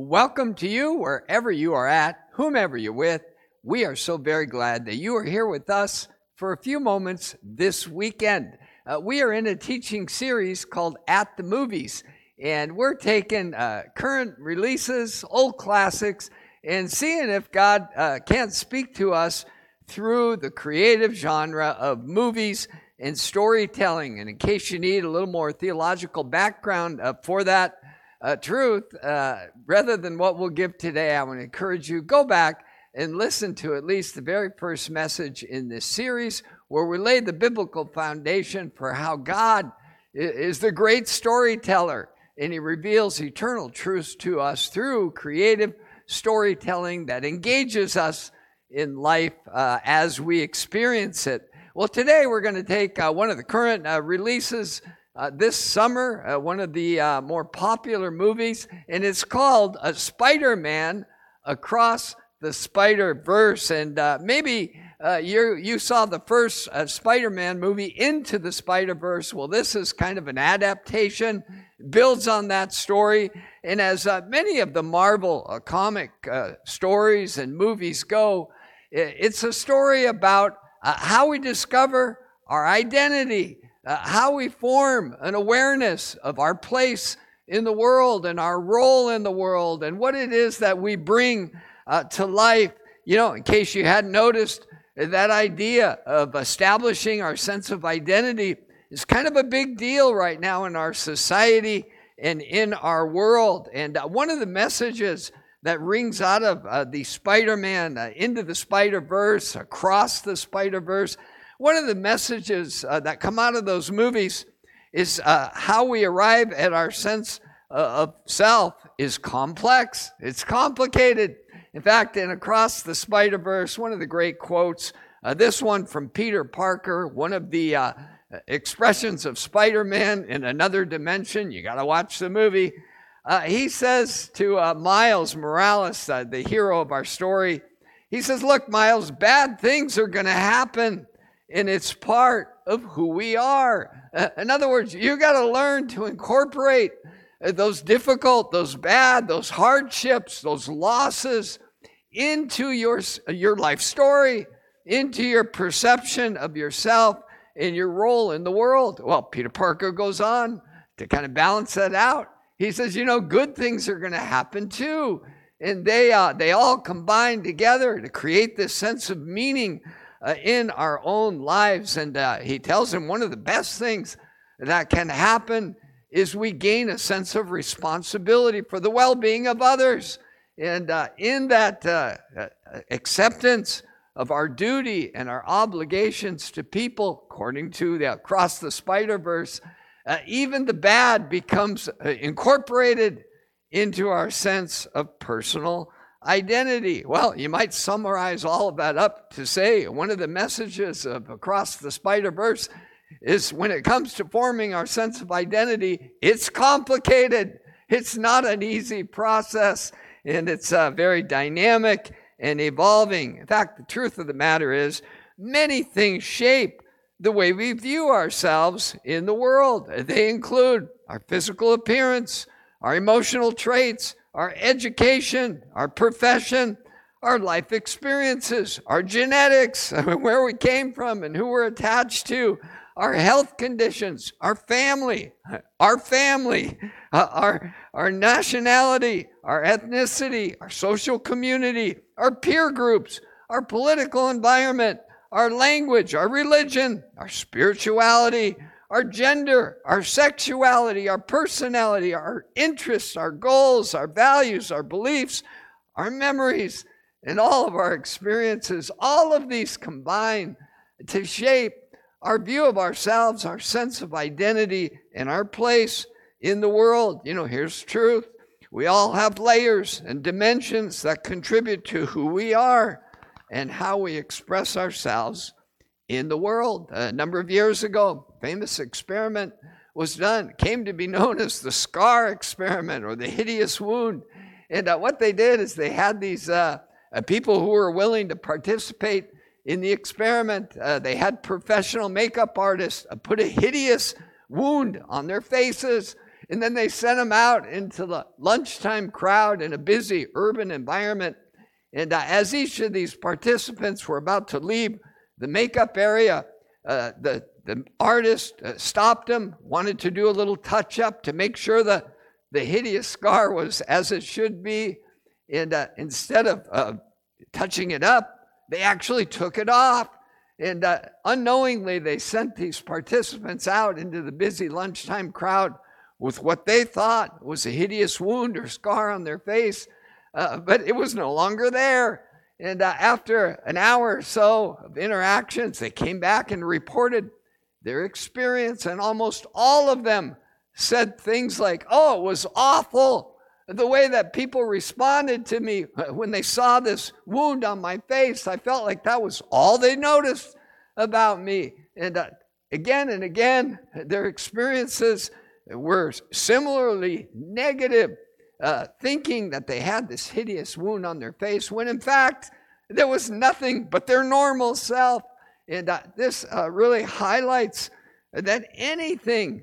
Welcome to you wherever you are at, whomever you're with. We are so very glad that you are here with us for a few moments this weekend. Uh, we are in a teaching series called At the Movies, and we're taking uh, current releases, old classics, and seeing if God uh, can't speak to us through the creative genre of movies and storytelling. And in case you need a little more theological background uh, for that uh, truth, uh, rather than what we'll give today, I want to encourage you go back and listen to at least the very first message in this series where we lay the biblical foundation for how God is the great storyteller and he reveals eternal truths to us through creative storytelling that engages us in life uh, as we experience it. Well, today we're going to take uh, one of the current uh, releases uh, this summer, uh, one of the uh, more popular movies, and it's called uh, Spider Man Across the Spider Verse. And uh, maybe you, you saw the first Spider Man movie, Into the Spider Verse. Well, this is kind of an adaptation, builds on that story. And as many of the Marvel comic stories and movies go, it's a story about uh, how we discover our identity, uh, how we form an awareness of our place in the world and our role in the world and what it is that we bring uh, to life. You know, in case you hadn't noticed, that idea of establishing our sense of identity is kind of a big deal right now in our society and in our world. And uh, one of the messages that rings out of uh, the Spider Man uh, into the Spider Verse, across the Spider Verse. One of the messages uh, that come out of those movies is uh, how we arrive at our sense uh, of self is complex, it's complicated. In fact, in Across the Spider Verse, one of the great quotes, uh, this one from Peter Parker, one of the expressions of Spider Man in another dimension. You got to watch the movie. Uh, he says to uh, Miles Morales, uh, the hero of our story, he says, Look, Miles, bad things are going to happen, and it's part of who we are. Uh, in other words, you got to learn to incorporate uh, those difficult, those bad, those hardships, those losses into your, your life story, into your perception of yourself and your role in the world. Well, Peter Parker goes on to kind of balance that out. He says, you know, good things are going to happen too. And they, uh, they all combine together to create this sense of meaning uh, in our own lives. And uh, he tells him one of the best things that can happen is we gain a sense of responsibility for the well being of others. And uh, in that uh, uh, acceptance of our duty and our obligations to people, according to the Across the Spider Verse, uh, even the bad becomes incorporated into our sense of personal identity. Well, you might summarize all of that up to say one of the messages of Across the Spider Verse is when it comes to forming our sense of identity, it's complicated. It's not an easy process, and it's uh, very dynamic and evolving. In fact, the truth of the matter is, many things shape the way we view ourselves in the world. They include our physical appearance, our emotional traits, our education, our profession, our life experiences, our genetics, where we came from and who we're attached to, our health conditions, our family, our family, uh, our, our nationality, our ethnicity, our social community, our peer groups, our political environment, our language, our religion, our spirituality, our gender, our sexuality, our personality, our interests, our goals, our values, our beliefs, our memories, and all of our experiences. All of these combine to shape our view of ourselves, our sense of identity, and our place in the world. You know, here's the truth. We all have layers and dimensions that contribute to who we are and how we express ourselves in the world. A number of years ago, famous experiment was done, came to be known as the scar experiment or the hideous wound. And uh, what they did is they had these uh, uh, people who were willing to participate in the experiment. Uh, they had professional makeup artists uh, put a hideous wound on their faces And then they sent them out into the lunchtime crowd in a busy urban environment. And uh, as each of these participants were about to leave the makeup area, uh, the, the artist uh, stopped him, wanted to do a little touch up to make sure the, the hideous scar was as it should be. And uh, instead of touching it up, they actually took it off. And uh, unknowingly, they sent these participants out into the busy lunchtime crowd with what they thought was a hideous wound or scar on their face, uh, but it was no longer there. And uh, after an hour or so of interactions, they came back and reported their experience, and almost all of them said things like, Oh, it was awful. The way that people responded to me when they saw this wound on my face, I felt like that was all they noticed about me. And uh, again and again, their experiences were similarly negative, uh, thinking that they had this hideous wound on their face, when in fact, there was nothing but their normal self. And uh, this uh, really highlights that anything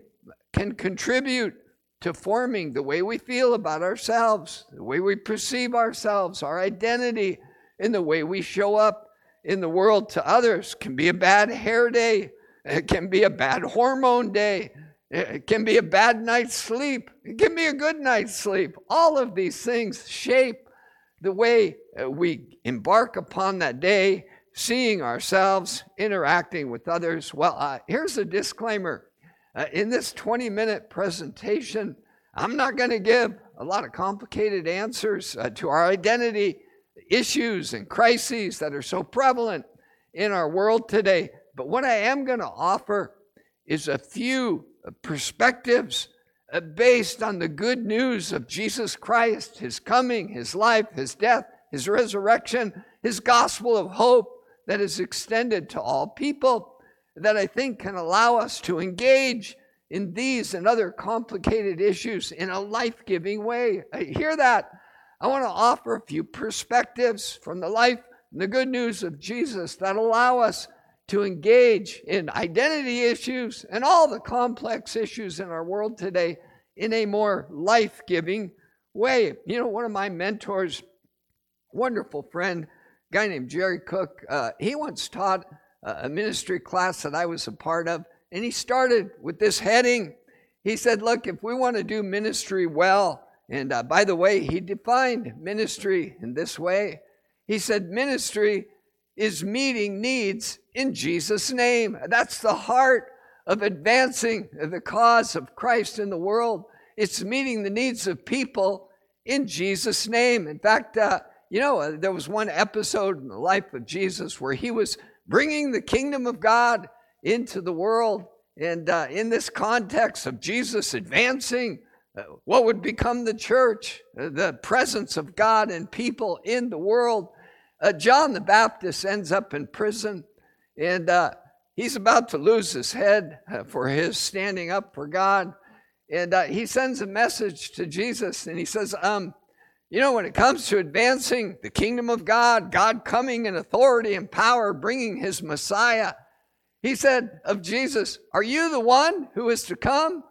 can contribute to forming the way we feel about ourselves, the way we perceive ourselves, our identity, and the way we show up in the world to others. Can be a bad hair day, it can be a bad hormone day, it can be a bad night's sleep. It can be a good night's sleep. All of these things shape the way uh, we embark upon that day, seeing ourselves, interacting with others. Well, uh, here's a disclaimer. Uh, in this 20 minute presentation, I'm not going to give a lot of complicated answers uh, to our identity issues and crises that are so prevalent in our world today. But what I am going to offer is a few perspectives uh, based on the good news of Jesus Christ, his coming, his life, his death, his resurrection, his gospel of hope that is extended to all people, that I think can allow us to engage in these and other complicated issues in a life giving way. I hear that. I want to offer a few perspectives from the life and the good news of Jesus that allow us to engage in identity issues and all the complex issues in our world today in a more life giving way. You know, one of my mentors, wonderful friend, guy named Jerry Cook, uh, he once taught a ministry class that I was a part of, and he started with this heading. He said, Look, if we want to do ministry well, and uh, by the way, he defined ministry in this way. He said, Ministry is meeting needs in Jesus' name. That's the heart of advancing the cause of Christ in the world. It's meeting the needs of people in Jesus' name. In fact, uh, you know, uh, there was one episode in the life of Jesus where he was bringing the kingdom of God into the world. And uh, in this context of Jesus advancing uh, what would become the church, uh, the presence of God and people in the world, uh, John the Baptist ends up in prison and uh, he's about to lose his head uh, for his standing up for God. And uh, he sends a message to Jesus and he says, um, You know, when it comes to advancing the kingdom of God, God coming in authority and power, bringing his Messiah, he said of Jesus, Are you the one who is to come?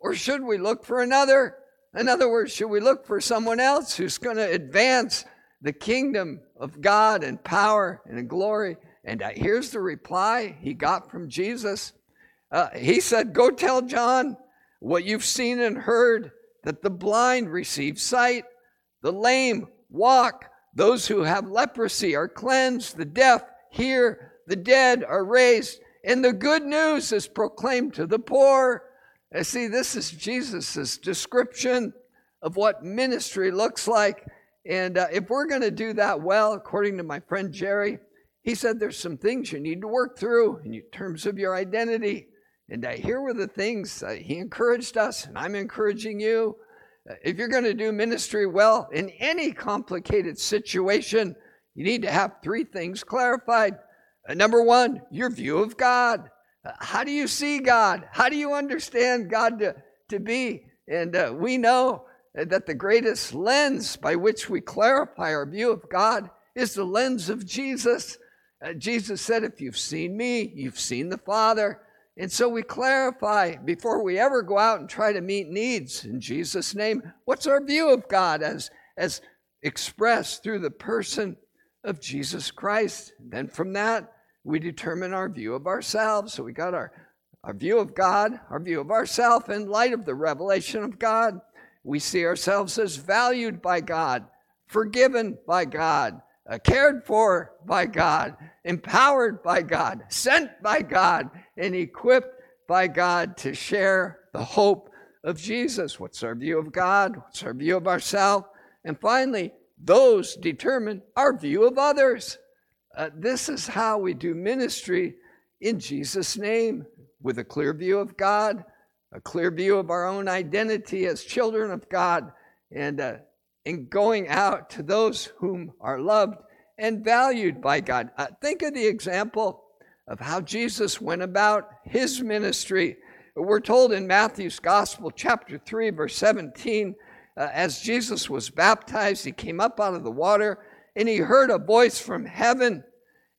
Or should we look for another? In other words, should we look for someone else who's going to advance the kingdom of God and power and glory. And uh, here's the reply he got from Jesus. Uh, he said, Go tell John what you've seen and heard that the blind receive sight, the lame walk, those who have leprosy are cleansed, the deaf hear, the dead are raised, and the good news is proclaimed to the poor. Uh, see, this is Jesus' description of what ministry looks like. And uh, if we're going to do that well, according to my friend Jerry, he said there's some things you need to work through in terms of your identity. And uh, here were the things uh, he encouraged us, and I'm encouraging you. Uh, if you're going to do ministry well in any complicated situation, you need to have three things clarified. Uh, number one, your view of God. Uh, how do you see God? How do you understand God to, to be? And we know that the greatest lens by which we clarify our view of God is the lens of Jesus. Uh, Jesus said, If you've seen me, you've seen the Father. And so we clarify before we ever go out and try to meet needs in Jesus' name, what's our view of God as, as expressed through the person of Jesus Christ? Then from that, we determine our view of ourselves. So we got our, our view of God, our view of ourselves in light of the revelation of God. We see ourselves as valued by God, forgiven by God, cared for by God, empowered by God, sent by God, and equipped by God to share the hope of Jesus. What's our view of God? What's our view of ourselves? And finally, those determine our view of others. Uh, this is how we do ministry in Jesus' name with a clear view of God, a clear view of our own identity as children of God, and uh, in going out to those whom are loved and valued by God. Uh, think of the example of how Jesus went about his ministry. We're told in Matthew's Gospel, chapter 3, verse 17, uh, as Jesus was baptized, he came up out of the water and he heard a voice from heaven.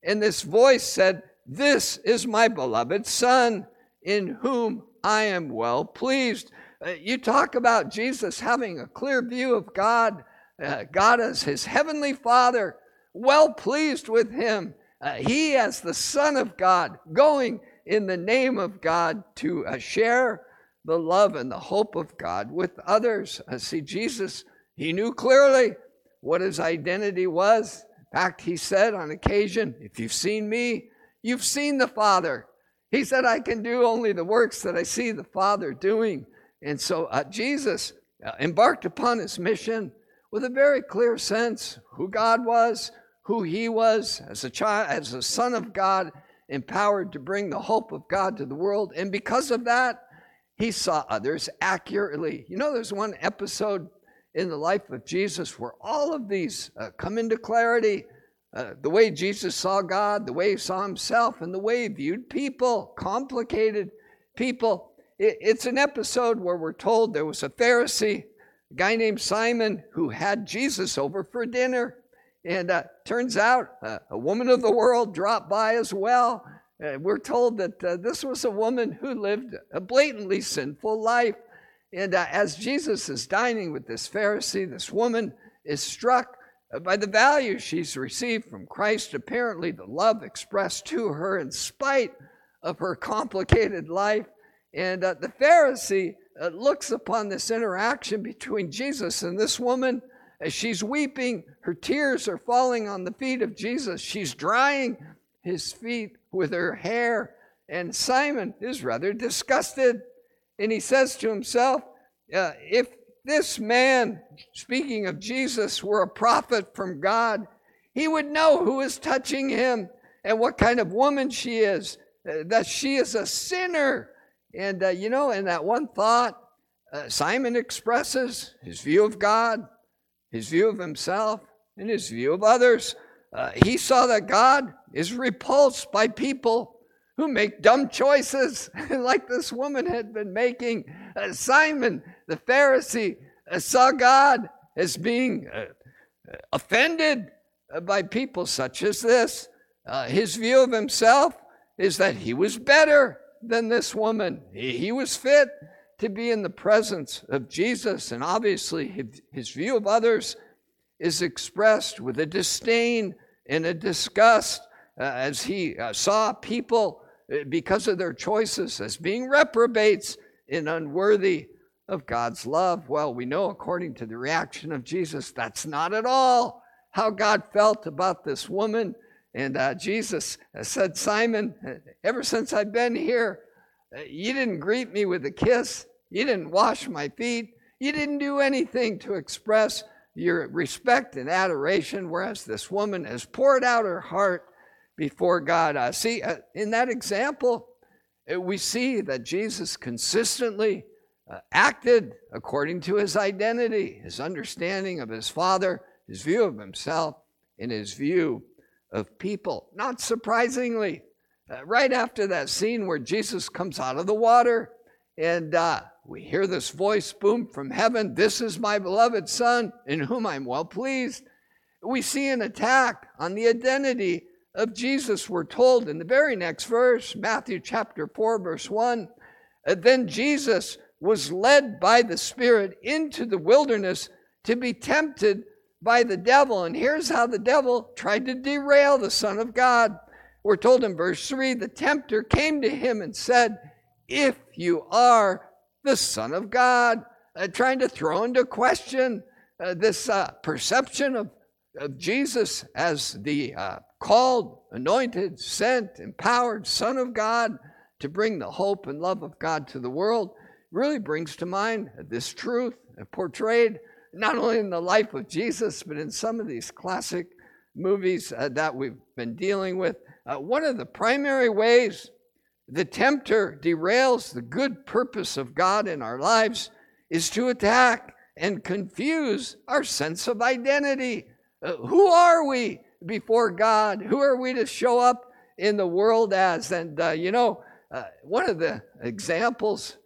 And this voice said, This is my beloved Son, in whom I am well pleased. Uh, you talk about Jesus having a clear view of God, uh, God as his heavenly Father, well pleased with him. Uh, he, as the Son of God, going in the name of God to uh, share the love and the hope of God with others. Uh, see, Jesus, he knew clearly what his identity was. In fact, he said on occasion, If you've seen me, you've seen the Father. He said, I can do only the works that I see the Father doing. And so uh, Jesus uh, embarked upon his mission with a very clear sense who God was, who he was as a child, as a son of God, empowered to bring the hope of God to the world. And because of that, he saw others accurately. You know, there's one episode in the life of Jesus where all of these uh, come into clarity. Uh, the way Jesus saw God, the way he saw himself, and the way he viewed people, complicated people. It, it's an episode where we're told there was a Pharisee, a guy named Simon, who had Jesus over for dinner. And uh, turns out uh, a woman of the world dropped by as well. Uh, we're told that uh, this was a woman who lived a blatantly sinful life. And uh, as Jesus is dining with this Pharisee, this woman is struck by the value she's received from Christ, apparently the love expressed to her in spite of her complicated life. And uh, the Pharisee uh, looks upon this interaction between Jesus and this woman as she's weeping. Her tears are falling on the feet of Jesus. She's drying his feet with her hair. And Simon is rather disgusted. And he says to himself, uh, If this man, speaking of Jesus, were a prophet from God, he would know who is touching him and what kind of woman she is, uh, that she is a sinner. And, uh, you know, in that one thought, uh, Simon expresses his view of God, his view of himself, and his view of others. Uh, he saw that God is repulsed by people who make dumb choices, like this woman had been making. Uh, Simon, the Pharisee, uh, saw God as being uh, offended by people such as this. Uh, his view of himself is that he was better than this woman. He, was fit to be in the presence of Jesus, and obviously his, his view of others is expressed with a disdain and a disgust uh, as he uh, saw people uh, because of their choices as being reprobates and unworthy of God's love. Well, we know according to the reaction of Jesus, that's not at all how God felt about this woman. And uh, Jesus said, Simon, ever since I've been here, you didn't greet me with a kiss. You didn't wash my feet. You didn't do anything to express your respect and adoration, whereas this woman has poured out her heart before God. Uh, see, uh, in that example, uh, we see that Jesus consistently uh, acted according to his identity, his understanding of his Father, his view of himself, and his view of people. Not surprisingly, uh, right after that scene where Jesus comes out of the water and uh, we hear this voice boom from heaven This is my beloved Son, in whom I'm well pleased. We see an attack on the identity of Jesus, we're told in the very next verse, Matthew chapter 4, verse 1. Uh, then Jesus was led by the Spirit into the wilderness to be tempted by the devil. And here's how the devil tried to derail the Son of God. We're told in verse 3 the tempter came to him and said, If you are the Son of God, uh, trying to throw into question uh, this uh, perception of, of Jesus as the uh, called, anointed, sent, empowered Son of God to bring the hope and love of God to the world, really brings to mind this truth portrayed not only in the life of Jesus, but in some of these classic movies uh, that we've been dealing with. Uh, one of the primary ways the tempter derails the good purpose of God in our lives is to attack and confuse our sense of identity. Uh, who are we before God? Who are we to show up in the world as? And, uh, you know, uh, one of the examples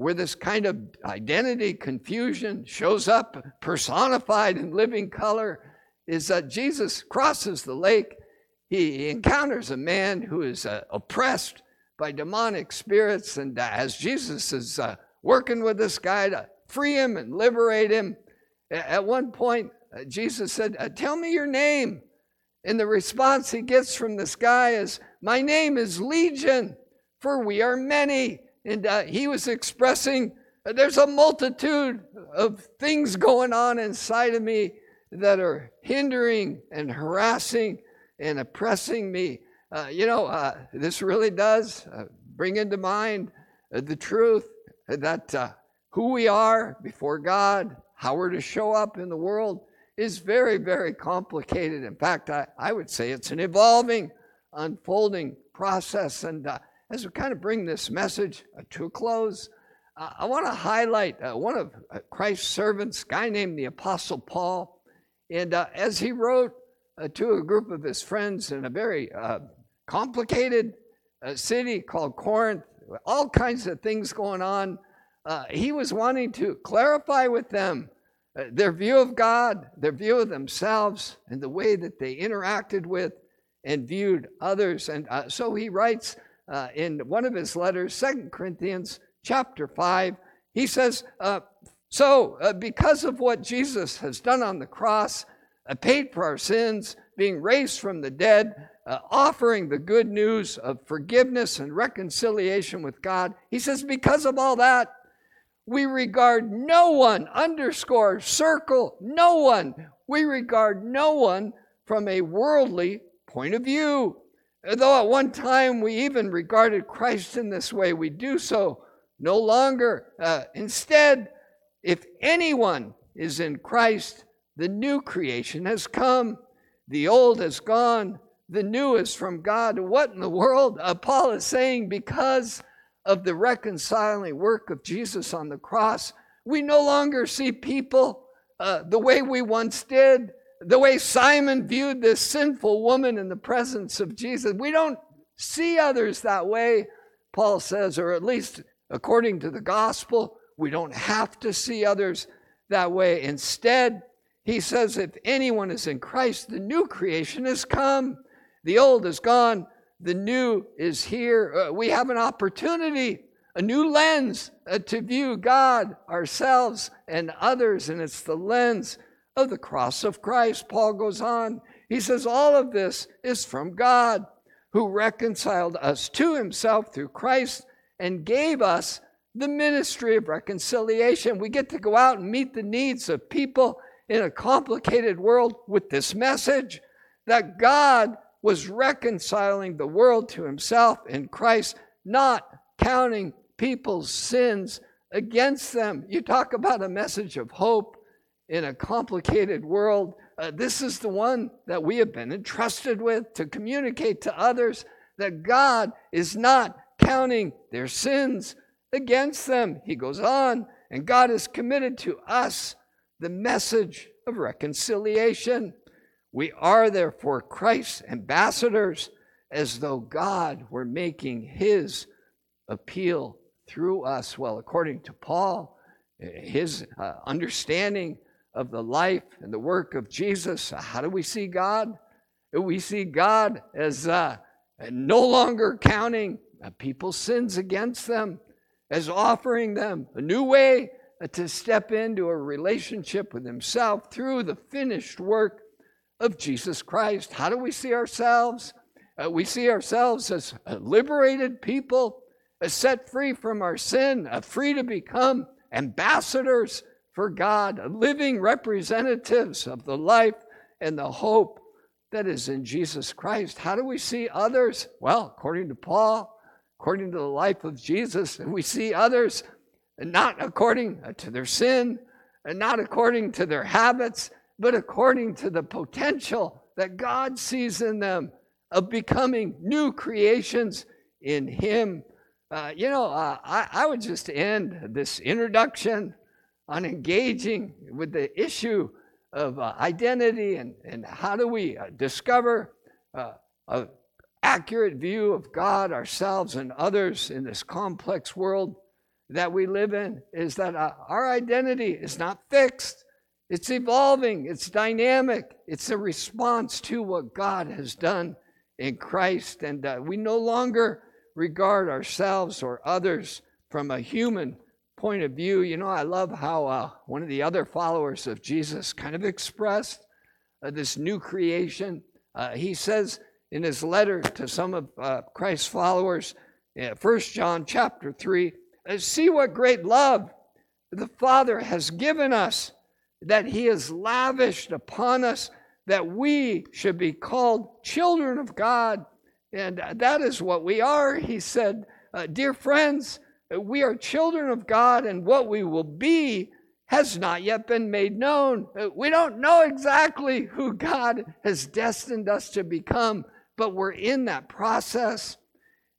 where this kind of identity confusion shows up personified in living color is that Jesus crosses the lake. He encounters a man who is uh, oppressed by demonic spirits, and uh, as Jesus is uh, working with this guy to free him and liberate him, at one point, uh, Jesus said, uh, Tell me your name. And the response he gets from this guy is, My name is Legion, for we are many. And uh, he was expressing, uh, There's a multitude of things going on inside of me that are hindering and harassing and oppressing me. Uh, you know, uh, this really does uh, bring into mind uh, the truth that uh, who we are before God, how we're to show up in the world, is very, very complicated. In fact, I, I would say it's an evolving, unfolding process. And as we kind of bring this message to a close, I want to highlight one of Christ's servants, a guy named the Apostle Paul. And uh, as he wrote uh, to a group of his friends in a very uh, complicated uh, city called Corinth, all kinds of things going on, uh, he was wanting to clarify with them uh, their view of God, their view of themselves, and the way that they interacted with and viewed others. And so he writes in one of his letters, Second Corinthians chapter 5, he says, so, uh, because of what Jesus has done on the cross, uh, paid for our sins, being raised from the dead, uh, offering the good news of forgiveness and reconciliation with God, he says, because of all that, we regard no one, underscore, circle, no one. We regard no one from a worldly point of view. Though at one time we even regarded Christ in this way, we do so no longer. Uh, instead, if anyone is in Christ, the new creation has come. The old has gone. The new is from God. What in the world? Uh, Paul is saying because of the reconciling work of Jesus on the cross, we no longer see people uh, the way we once did, the way Simon viewed this sinful woman in the presence of Jesus. We don't see others that way, Paul says, or at least according to the gospel. We don't have to see others that way. Instead, he says, if anyone is in Christ, the new creation has come. The old is gone, the new is here. Uh, we have an opportunity, a new lens uh, to view God, ourselves, and others, and it's the lens of the cross of Christ. Paul goes on. He says, All of this is from God who reconciled us to himself through Christ and gave us the ministry of reconciliation. We get to go out and meet the needs of people in a complicated world with this message that God was reconciling the world to himself in Christ, not counting people's sins against them. You talk about a message of hope in a complicated world. Uh, this is the one that we have been entrusted with to communicate to others that God is not counting their sins against them. He goes on, and God has committed to us the message of reconciliation. We are therefore Christ's ambassadors, as though God were making his appeal through us. Well, according to Paul, his uh, understanding of the life and the work of Jesus, how do we see God? We see God as uh, no longer counting people's sins against them, as offering them a new way to step into a relationship with Himself through the finished work of Jesus Christ. How do we see ourselves? Uh, we see ourselves as liberated people, as set free from our sin, uh, free to become ambassadors for God, living representatives of the life and the hope that is in Jesus Christ. How do we see others? Well, according to Paul, according to the life of Jesus, and we see others not according to their sin, and not according to their habits, but according to the potential that God sees in them of becoming new creations in Him. Uh, you know, uh, I, I would just end this introduction on engaging with the issue of uh, identity and, and how do we uh, discover uh, an accurate view of God, ourselves, and others in this complex world that we live in is that uh, our identity is not fixed. It's evolving, it's dynamic, it's a response to what God has done in Christ. And uh, we no longer regard ourselves or others from a human point of view. You know, I love how uh, one of the other followers of Jesus kind of expressed uh, this new creation. Uh, he says in his letter to some of uh, Christ's followers, First John chapter 3, uh, see what great love the Father has given us, that He has lavished upon us, that we should be called children of God. And that is what we are, he said. Uh, dear friends, we are children of God, and what we will be has not yet been made known. We don't know exactly who God has destined us to become, but we're in that process.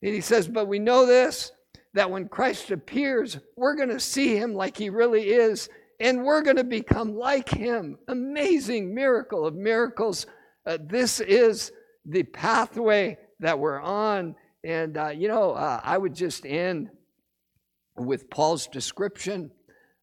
And he says, But we know this that when Christ appears, we're going to see him like he really is, and we're going to become like him. Amazing miracle of miracles. Uh, this is the pathway that we're on. And, uh, you know, uh, I would just end with Paul's description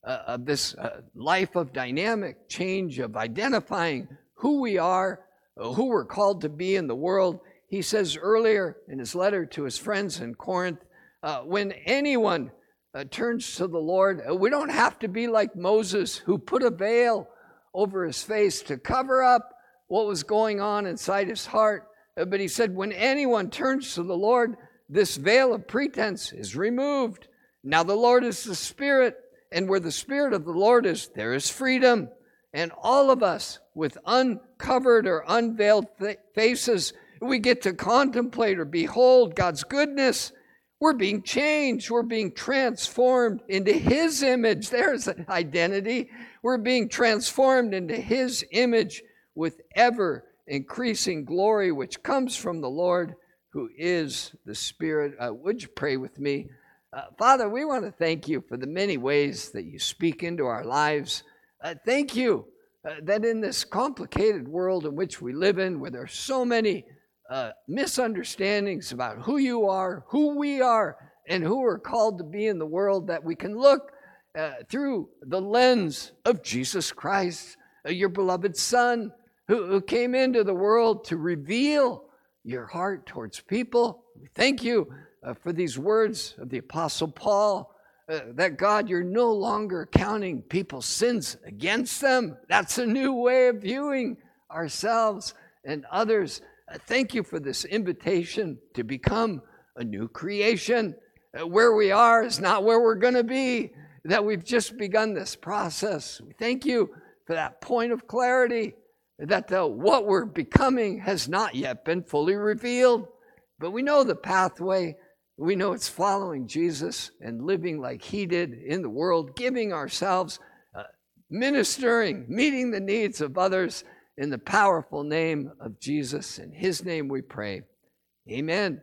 uh, of this uh, life of dynamic change, of identifying who we are, uh, who we're called to be in the world. He says earlier in his letter to his friends in Corinth, uh, when anyone uh, turns to the Lord, uh, we don't have to be like Moses, who put a veil over his face to cover up what was going on inside his heart. But he said, when anyone turns to the Lord, this veil of pretense is removed. Now the Lord is the Spirit, and where the Spirit of the Lord is, there is freedom. And all of us, with uncovered or unveiled faces, we get to contemplate or behold God's goodness we're being changed. We're being transformed into His image. There's an identity. We're being transformed into His image with ever increasing glory, which comes from the Lord who is the Spirit. Uh, would you pray with me? Uh, Father, we want to thank you for the many ways that you speak into our lives. Uh, thank you uh, that in this complicated world in which we live in, where there are so many uh, misunderstandings about who you are, who we are, and who we're called to be in the world, that we can look uh, through the lens of Jesus Christ, uh, your beloved Son, who, who came into the world to reveal your heart towards people. We thank you uh, for these words of the Apostle Paul. Uh, that God, you're no longer counting people's sins against them. That's a new way of viewing ourselves and others. Thank you for this invitation to become a new creation. Uh, where we are is not where we're going to be, that we've just begun this process. We Thank you for that point of clarity that the, what we're becoming has not yet been fully revealed. But we know the pathway. We know it's following Jesus and living like He did in the world, giving ourselves, uh, ministering, meeting the needs of others in the powerful name of Jesus. In his name we pray. Amen.